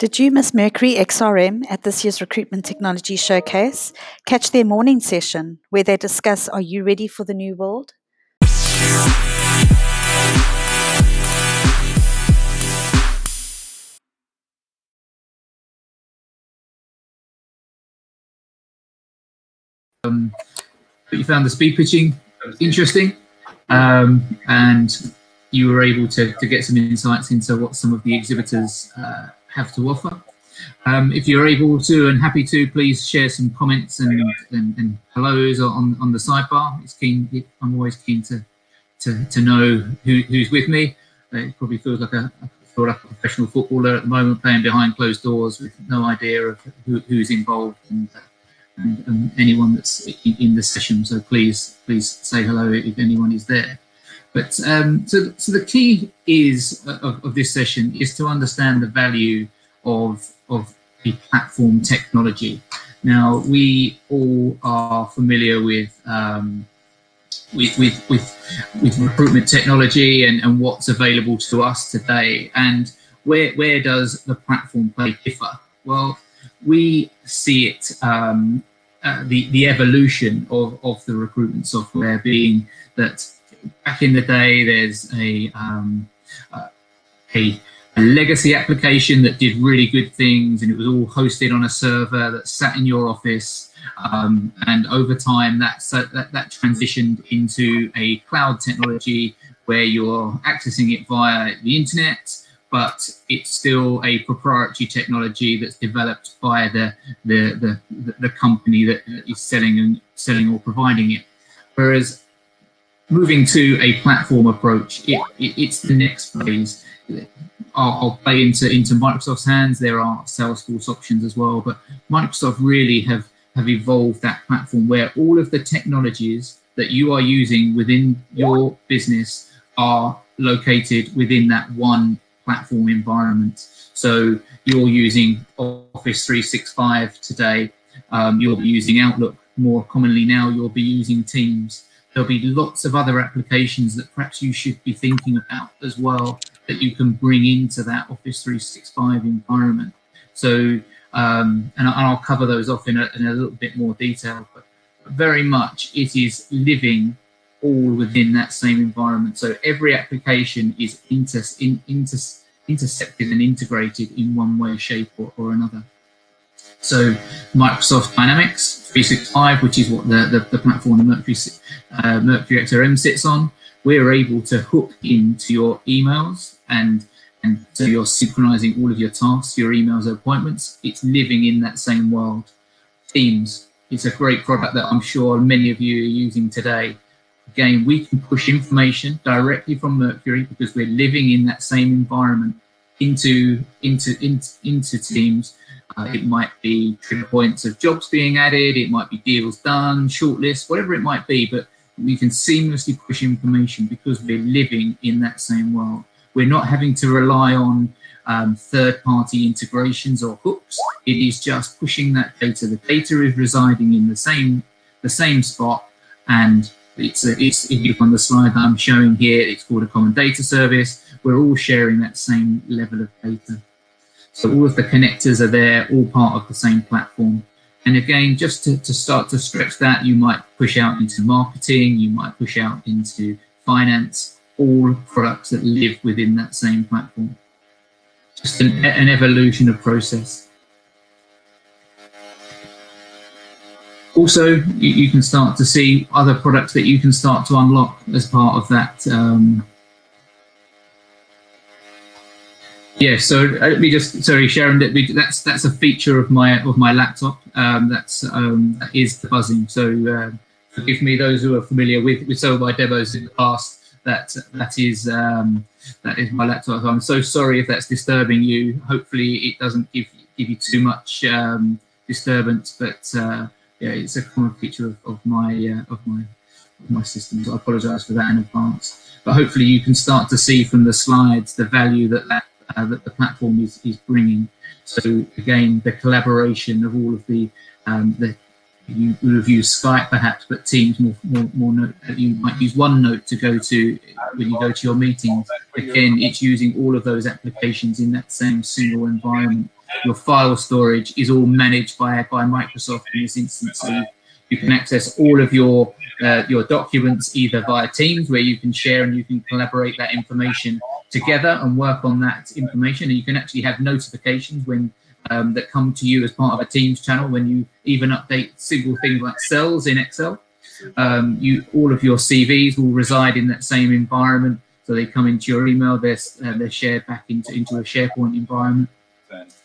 Did you miss Mercury XRM at this year's Recruitment Technology Showcase? Catch their morning session where they discuss Are you ready for the new world? Um, but you found the speed pitching interesting um, and you were able to, to get some insights into what some of the exhibitors uh, have to offer. Um, if you're able to and happy to, please share some comments and, and, and hellos on, on the sidebar. It's keen. I'm always keen to to, to know who, who's with me. It probably feels like a, like a professional footballer at the moment, playing behind closed doors with no idea of who, who's involved and, and, and, anyone that's in, in the session. So please, please say hello if anyone is there. But um, so, so the key is uh, of, of, this session is to understand the value of of the platform technology. Now we all are familiar with um, with, with, with, with recruitment technology and, and what's available to us today. And where, where does the platform play differ? Well, we see it, um, uh, the, the evolution of, of the recruitment software being that back in the day, there's a, um, uh, a, a legacy application that did really good things and it was all hosted on a server that sat in your office um, and over time, that's, uh, that, that transitioned into a cloud technology where you're accessing it via the internet, but it's still a proprietary technology that's developed by the the, the, the company that is selling and selling or providing it. Whereas moving to a platform approach, it, it, it's the next phase. I'll, I'll, play into into Microsoft's hands. There are Salesforce options as well, but Microsoft really have have evolved that platform where all of the technologies that you are using within your business are located within that one platform environment. So you're using Office 365 today, um, you'll be using Outlook more commonly now, you'll be using Teams. There'll be lots of other applications that perhaps you should be thinking about as well that you can bring into that Office 365 environment. So um, and, I'll cover those off in a, in a little bit more detail. But very much it is living all within that same environment. So every application is inter, in, inter, intercepted and integrated in one way, shape, or, or another. So Microsoft Dynamics 365, which is what the, the, the platform the Mercury, uh, Mercury XRM sits on, we're able to hook into your emails and and so you're synchronizing all of your tasks, your emails, appointments. It's living in that same world. Teams, it's a great product that I'm sure many of you are using today. Again, we can push information directly from Mercury because we're living in that same environment into into into, into Teams. Uh, it might be trigger points of jobs being added. It might be deals done, shortlists, whatever it might be. But we can seamlessly push information because we're living in that same world. We're not having to rely on um, third-party integrations or hooks. It is just pushing that data. The data is residing in the same the same spot, and it's a, it's if you look on the slide that I'm showing here, it's called a common data service. We're all sharing that same level of data. So all of the connectors are there, all part of the same platform. And again, just to, to start to stretch that, you might push out into marketing, you might push out into finance, all products that live within that same platform. Just an, an evolution of process. Also, you, you, can start to see other products that you can start to unlock as part of that. Um, yeah, so uh, let me just sorry, Sharon. That that's that's a feature of my of my laptop. Um, that's um, that is the buzzing. So uh, forgive me, those who are familiar with with some of my demos in the past that that is um, that is my laptop. I'm so sorry if that's disturbing you. Hopefully, it doesn't give give you too much um, disturbance. But uh, yeah, it's a common feature of, of my uh, of my of my system. So I apologise for that in advance. But hopefully, you can start to see from the slides the value that that, uh, that the platform is is bringing. So again, the collaboration of all of the um, the you would have used Skype perhaps, but Teams more more, more note, you might use OneNote to go to when you go to your meetings. Again, it's using all of those applications in that same single environment. your file storage is all managed by by Microsoft in this instance. So you, can access all of your uh, your documents either via Teams, where you can share and you can collaborate that information together and work on that information. And you can actually have notifications when um, that come to you as part of a Teams channel when you even update simple things like cells in Excel. Um, you all of your CVs will reside in that same environment, so they come into your email. They're uh, they're shared back into into a SharePoint environment.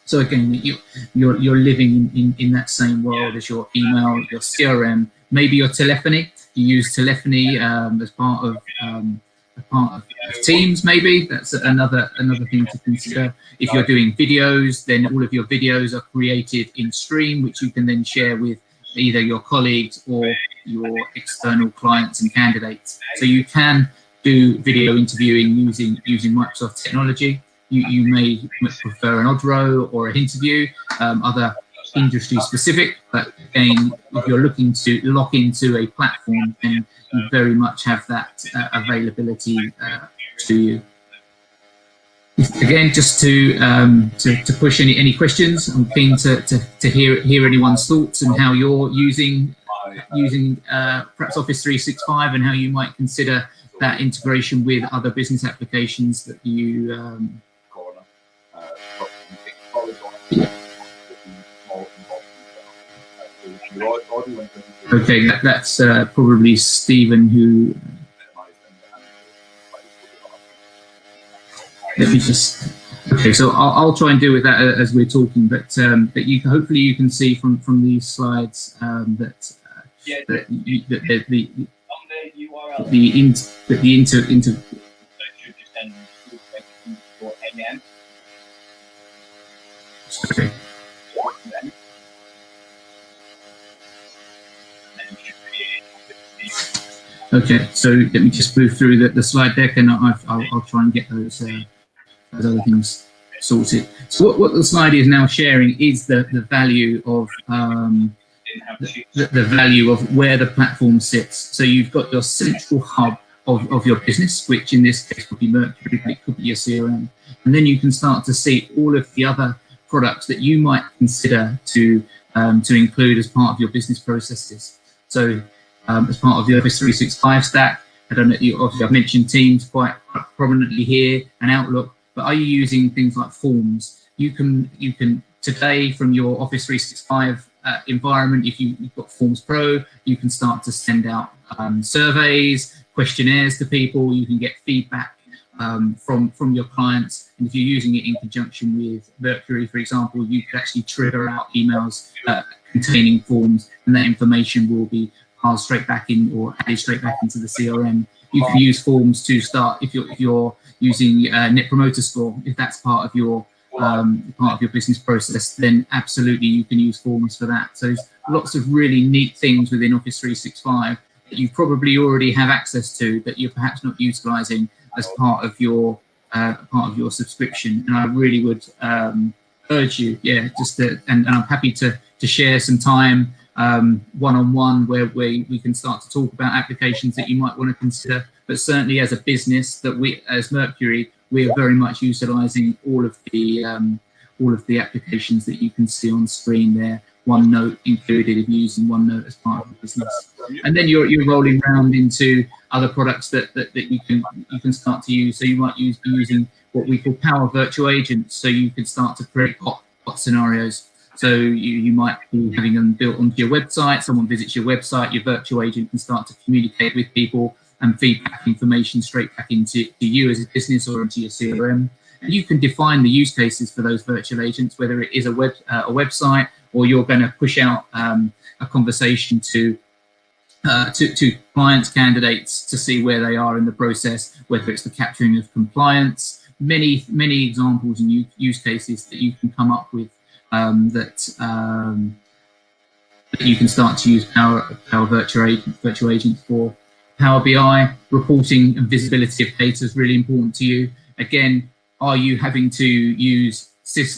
So again, you, you're you're living in, in, in that same world as your email, your CRM, maybe your telephony. You use telephony um, as part of um, part of Teams, maybe that's another another thing to consider. If you're doing videos, then all of your videos are created in Stream, which you can then share with either your colleagues or your external clients and candidates. So you can do video interviewing using using Microsoft technology. You, you may prefer an Odro or an interview, um, other industry specific, but again, if you're looking to lock into a platform, then you very much have that uh, availability uh, to you. Again, just to, um, to, to push any any questions, I'm keen to, to, to hear hear anyone's thoughts and how you're using using uh, perhaps Office 365 and how you might consider that integration with other business applications that you um, Okay, that, that's uh, probably Stephen who. Let me just. Okay, so I'll, I'll try and deal with that uh, as we're talking, but um, but you hopefully you can see from from these slides um, that, uh, that, you, that the the the, in, that the inter inter. Okay. Okay, so let me just move through the, the slide deck and i will try and get those, uh, those other things sorted. So what, what the slide is now sharing is the, the value of um, the, the, value of where the platform sits. So you've got your central hub of, of your business, which in this case would be Mercury, but it could be your CRM. And then you can start to see all of the other products that you might consider to um, to include as part of your business processes. So um, as part of the Office 365 stack. I don't know, obviously I've mentioned Teams quite prominently here and Outlook, but are you using things like forms? You can, you can today from your Office 365 uh, environment, if you, have got Forms Pro, you can start to send out um, surveys, questionnaires to people, you can get feedback um, from, from your clients. And if you're using it in conjunction with Mercury, for example, you could actually trigger out emails uh, containing forms and that information will be passed straight back in or added straight back into the CRM. You can use forms to start if you're if you're using uh, Net Promoter Score. If that's part of your um, part of your business process, then absolutely you can use forms for that. So there's lots of really neat things within Office 365 that you probably already have access to that you're perhaps not utilizing as part of your uh, part of your subscription. And I really would um, urge you, yeah, just to, and, and I'm happy to to share some time um, one-on-one where we, we can start to talk about applications that you might want to consider. But certainly as a business that we, as Mercury, we are very much utilizing all of the um, all of the applications that you can see on screen there. OneNote included if you're using OneNote as part of the business. And then you're, you're rolling around into other products that, that, that you can you can start to use. So you might use be using what we call Power Virtual Agents. So you can start to create hot, hot scenarios so you, you might be having them built onto your website. Someone visits your website, your virtual agent can start to communicate with people and feedback information straight back into to you as a business or into your CRM. And you can define the use cases for those virtual agents, whether it is a web uh, a website or you're going to push out um, a conversation to, uh, to to clients, candidates to see where they are in the process, whether it's the capturing of compliance. Many many examples and use cases that you can come up with um, that, um, that you can start to use Power, Power Virtual, Agent, Virtual Agent for. Power BI, reporting and visibility of data is really important to you. Again, are you having to use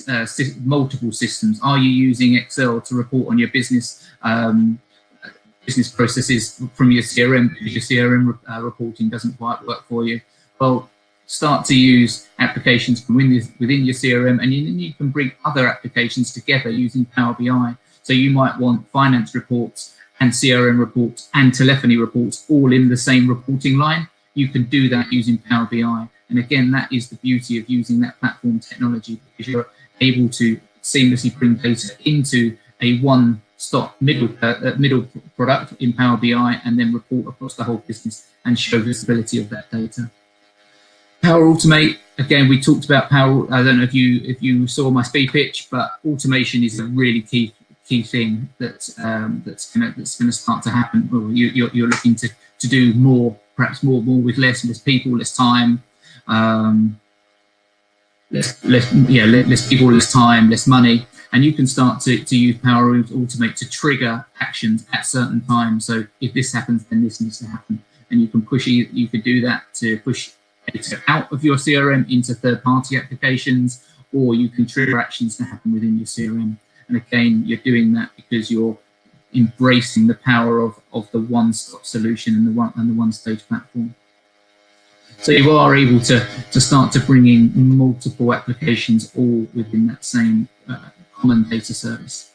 uh, multiple systems? Are you using Excel to report on your business um, business processes from your CRM because your CRM uh, reporting doesn't quite work for you? Well, start to use applications from within, within your CRM, and then you can bring other applications together using Power BI. So you might want finance reports and CRM reports and telephony reports all in the same reporting line. You can do that using Power BI. And again, that is the beauty of using that platform technology because you're able to seamlessly bring data into a one-stop middle uh, middle product in Power BI and then report across the whole business and show visibility of that data. Power Automate, again, we talked about Power. I don't know if you if you saw my speed pitch, but automation is a really key key thing that um, that's gonna that's gonna start to happen. Well, you, you're, you're looking to to do more, perhaps more more with less, less people, less time. Um, less, less, yeah, less people, less time, less money, and you can start to, to use Power Automate to trigger actions at certain times. So if this happens, then this needs to happen, and you can push. You could do that to push data out of your CRM into third-party applications, or you can trigger actions to happen within your CRM. And again, you're doing that because you're embracing the power of, of the one-stop solution and the one and the one-stage platform. So you are able to, to start to bring in multiple applications all within that same uh, common data service.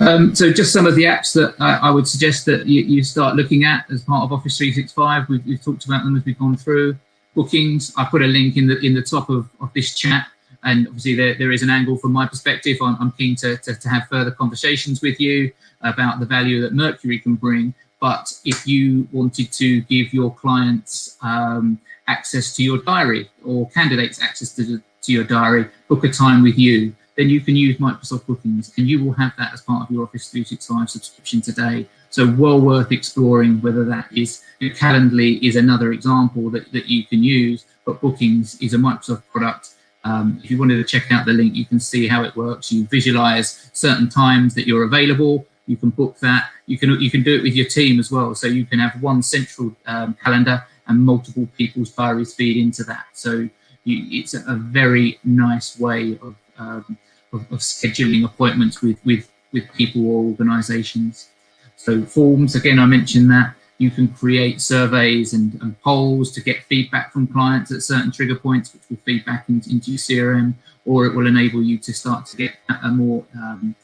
Um, so just some of the apps that I, I would suggest that you, you, start looking at as part of Office 365. We've, we've, talked about them as we've gone through. Bookings, I put a link in the in the top of, of this chat. And obviously there, there is an angle from my perspective. I'm, I'm keen to, to, to have further conversations with you about the value that Mercury can bring. But if you wanted to give your clients um, access to your diary or candidates access to, to your diary, book a time with you, then you can use Microsoft Bookings and you will have that as part of your Office 365 subscription today. So well worth exploring whether that is, Calendly is another example that, that you can use, but Bookings is a Microsoft product. Um, if you wanted to check out the link, you can see how it works. You visualize certain times that you're available. You can book that. You can you can do it with your team as well. So you can have one central um, calendar and multiple people's diaries feed into that. So you, it's a very nice way of um, of, of, scheduling appointments with, with, with people or organizations. So forms, again, I mentioned that you can create surveys and, and, polls to get feedback from clients at certain trigger points, which will feed back into, into CRM, or it will enable you to start to get a more um,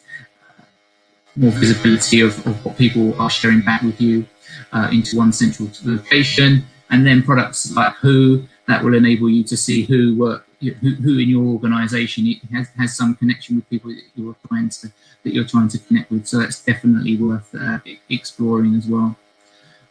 more visibility of, of, what people are sharing back with you uh, into one central location. And then products like Who that will enable you to see who work who, who in your organization has, has some connection with people that you're trying to that you're trying to connect with. So that's definitely worth uh, exploring as well.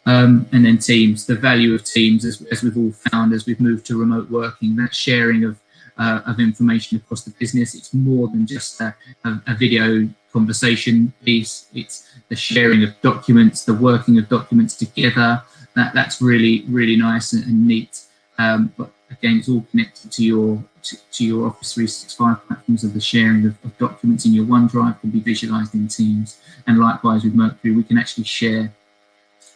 Um, and then teams, the value of teams, as, as, we've all found as we've moved to remote working, that sharing of uh, of information across the business. It's more than just a, a, a, video conversation piece. It's the sharing of documents, the working of documents together. That that's really really nice and, and neat. Um, but again, it's all connected to your to, to, your Office 365 platforms of the sharing of, of, documents in your OneDrive can be visualized in Teams. And likewise with Mercury, we can actually share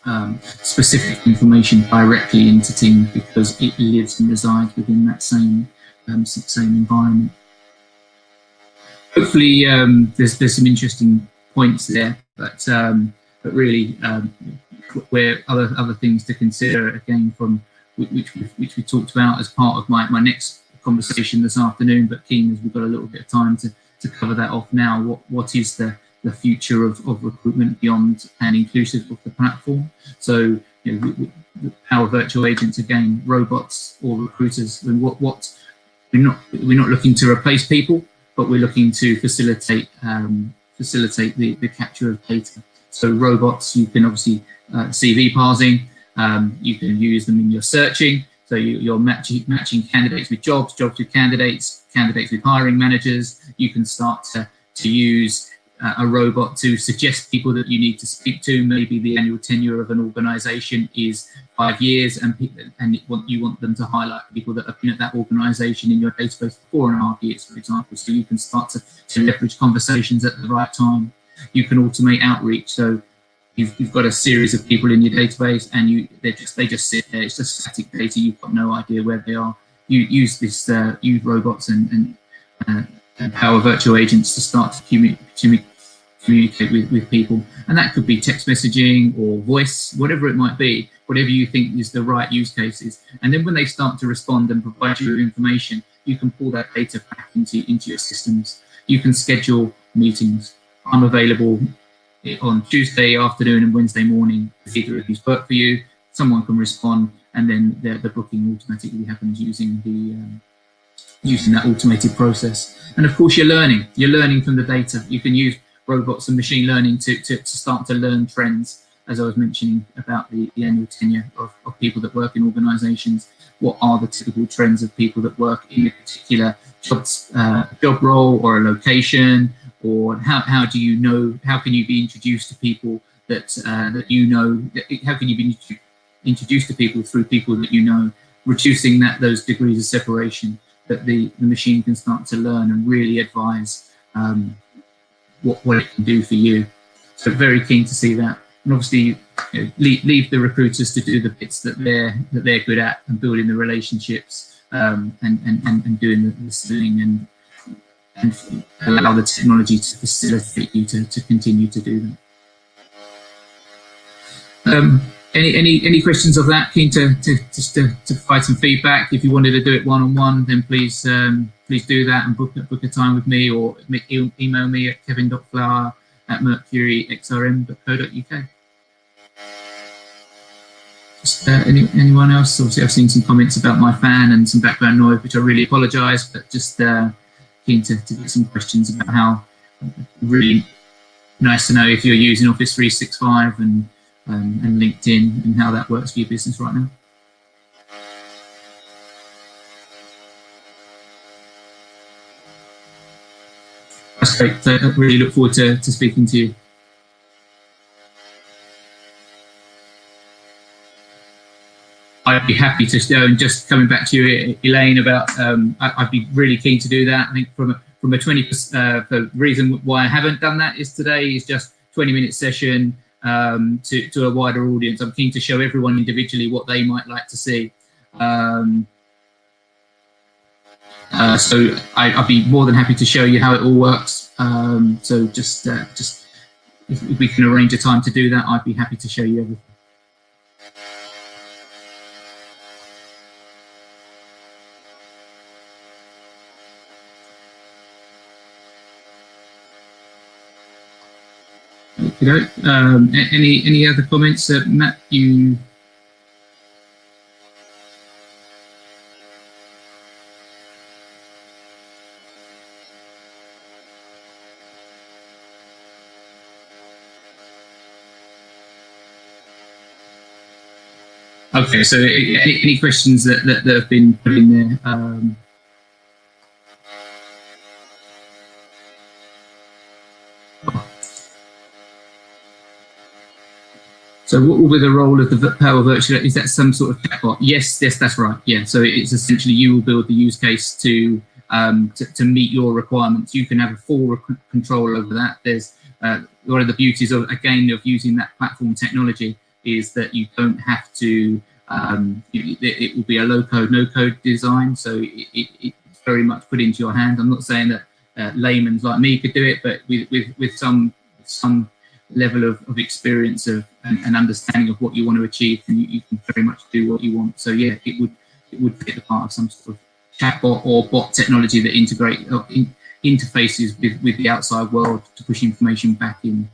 um, specific information directly into Teams because it lives and resides within that same um, same environment. Hopefully, um, there's there's some interesting points there, but um, but really, um, where other other things to consider again from which we, which we talked about as part of my, my next conversation this afternoon. But keen as we've got a little bit of time to, to cover that off now. What what is the the future of, of recruitment beyond and inclusive of the platform? So you know, our virtual agents again, robots or recruiters. And what what we're not we're not looking to replace people, but we're looking to facilitate um, facilitate the, the capture of data. So robots, you can obviously uh, CV parsing, um, you can use them in your searching. So you, are matching, matching candidates with jobs, jobs with candidates, candidates with hiring managers. You can start to, to use uh, a robot to suggest people that you need to speak to. Maybe the annual tenure of an organization is five years and, and want, you want them to highlight people that have been at that organization in your database for four and a half years, for example. So you can start to, to leverage conversations at the right time. You can automate outreach. So You've, you've got a series of people in your database and you they just they just sit there. It's just static data. You've got no idea where they are. You use this uh, use robots and and, uh, and power virtual agents to start to commu- communicate with, with people. And that could be text messaging or voice, whatever it might be, whatever you think is the right use cases. And then when they start to respond and provide you information, you can pull that data back into, into your systems. You can schedule meetings. I'm available on Tuesday afternoon and Wednesday morning. If either of these work for you, someone can respond and then the, the booking automatically happens using the um, using that automated process. And of course, you're learning. You're learning from the data. You can use robots and machine learning to, to, to start to learn trends, as I was mentioning about the, the annual tenure of, of people that work in organizations. What are the typical trends of people that work in a particular uh, job role or a location? Or how, how do you know, how can you be introduced to people that, uh, that you know, how can you be introduced to people through people that you know, reducing that those degrees of separation that the, the machine can start to learn and really advise um, what, what it can do for you. So very keen to see that. And obviously, you know, leave, leave, the recruiters to do the bits that they're that they're good at and building the relationships um, and, and, and, doing the listening and and allow the technology to facilitate you to, to continue to do that. Um, any any any questions of that? Keen to to just to, to provide some feedback. If you wanted to do it one on one, then please um, please do that and book book a time with me or email me at kevin.flower at mercuryxrm.co.uk. Uh, any, anyone else? Obviously, I've seen some comments about my fan and some background noise, which I really apologise, but just uh, keen to, to get some questions about how really nice to know if you're using Office 365 and um, and LinkedIn and how that works for your business right now. That's great. So I really look forward to, to speaking to you. I'd be happy to go and just coming back to you, Elaine, about um, I, would be really keen to do that. I think from a, from a 20 uh, the reason why I haven't done that is today is just 20 minute session um, to, to a wider audience. I'm keen to show everyone individually what they might like to see. Um, uh, so I, would be more than happy to show you how it all works. Um, so just uh, just if, if, we can arrange a time to do that, I'd be happy to show you everything. Know, um, any any other comments, that Matt? You. Okay, so any, any questions that, that, that, have been put in there? Um, So what will be the role of the Power Virtual? Is that some sort of chatbot? Yes, yes, that's right. Yeah. So it's essentially you will build the use case to um, to, to, meet your requirements. You can have a full control over that. There's uh, one of the beauties of again of using that platform technology is that you don't have to. Um, it, it, will be a low code, no code design. So it, it, it's very much put into your hands. I'm not saying that uh, laymen like me could do it, but with with, with some some level of, of experience of and, and, understanding of what you want to achieve, and you, you, can very much do what you want. So yeah, it would it would fit the part of some sort of chatbot or bot technology that integrate uh, in, interfaces with, with the outside world to push information back in.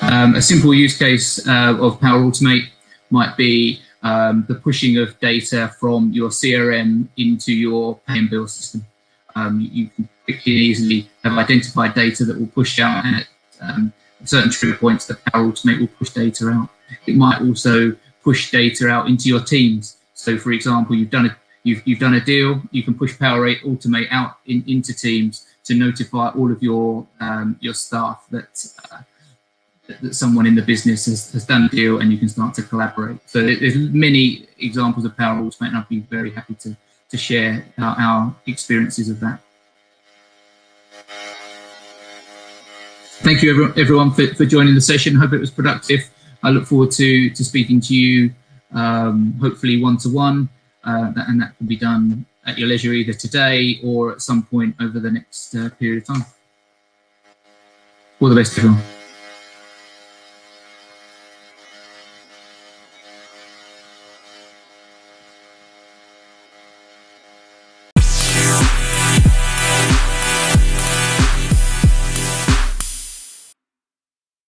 Um, a simple use case uh, of Power Automate might be um, the pushing of data from your CRM into your pay and bill system. Um, you can quickly and easily have identified data that will push out at um, certain trigger points that Power Automate will push data out. It might also push data out into your teams. So, for example, you've done a you've, you've done a deal. You can push Power Automate out in, into teams to notify all of your um, your staff that, uh, that someone in the business has, has done a deal, and you can start to collaborate. So there's many examples of Power Automate, and I'd be very happy to to share our, our experiences of that. Thank you everyone for, for joining the session. Hope it was productive. I look forward to to speaking to you, um, hopefully one to one, and that can be done at your leisure either today or at some point over the next uh, period of time. All the best, everyone.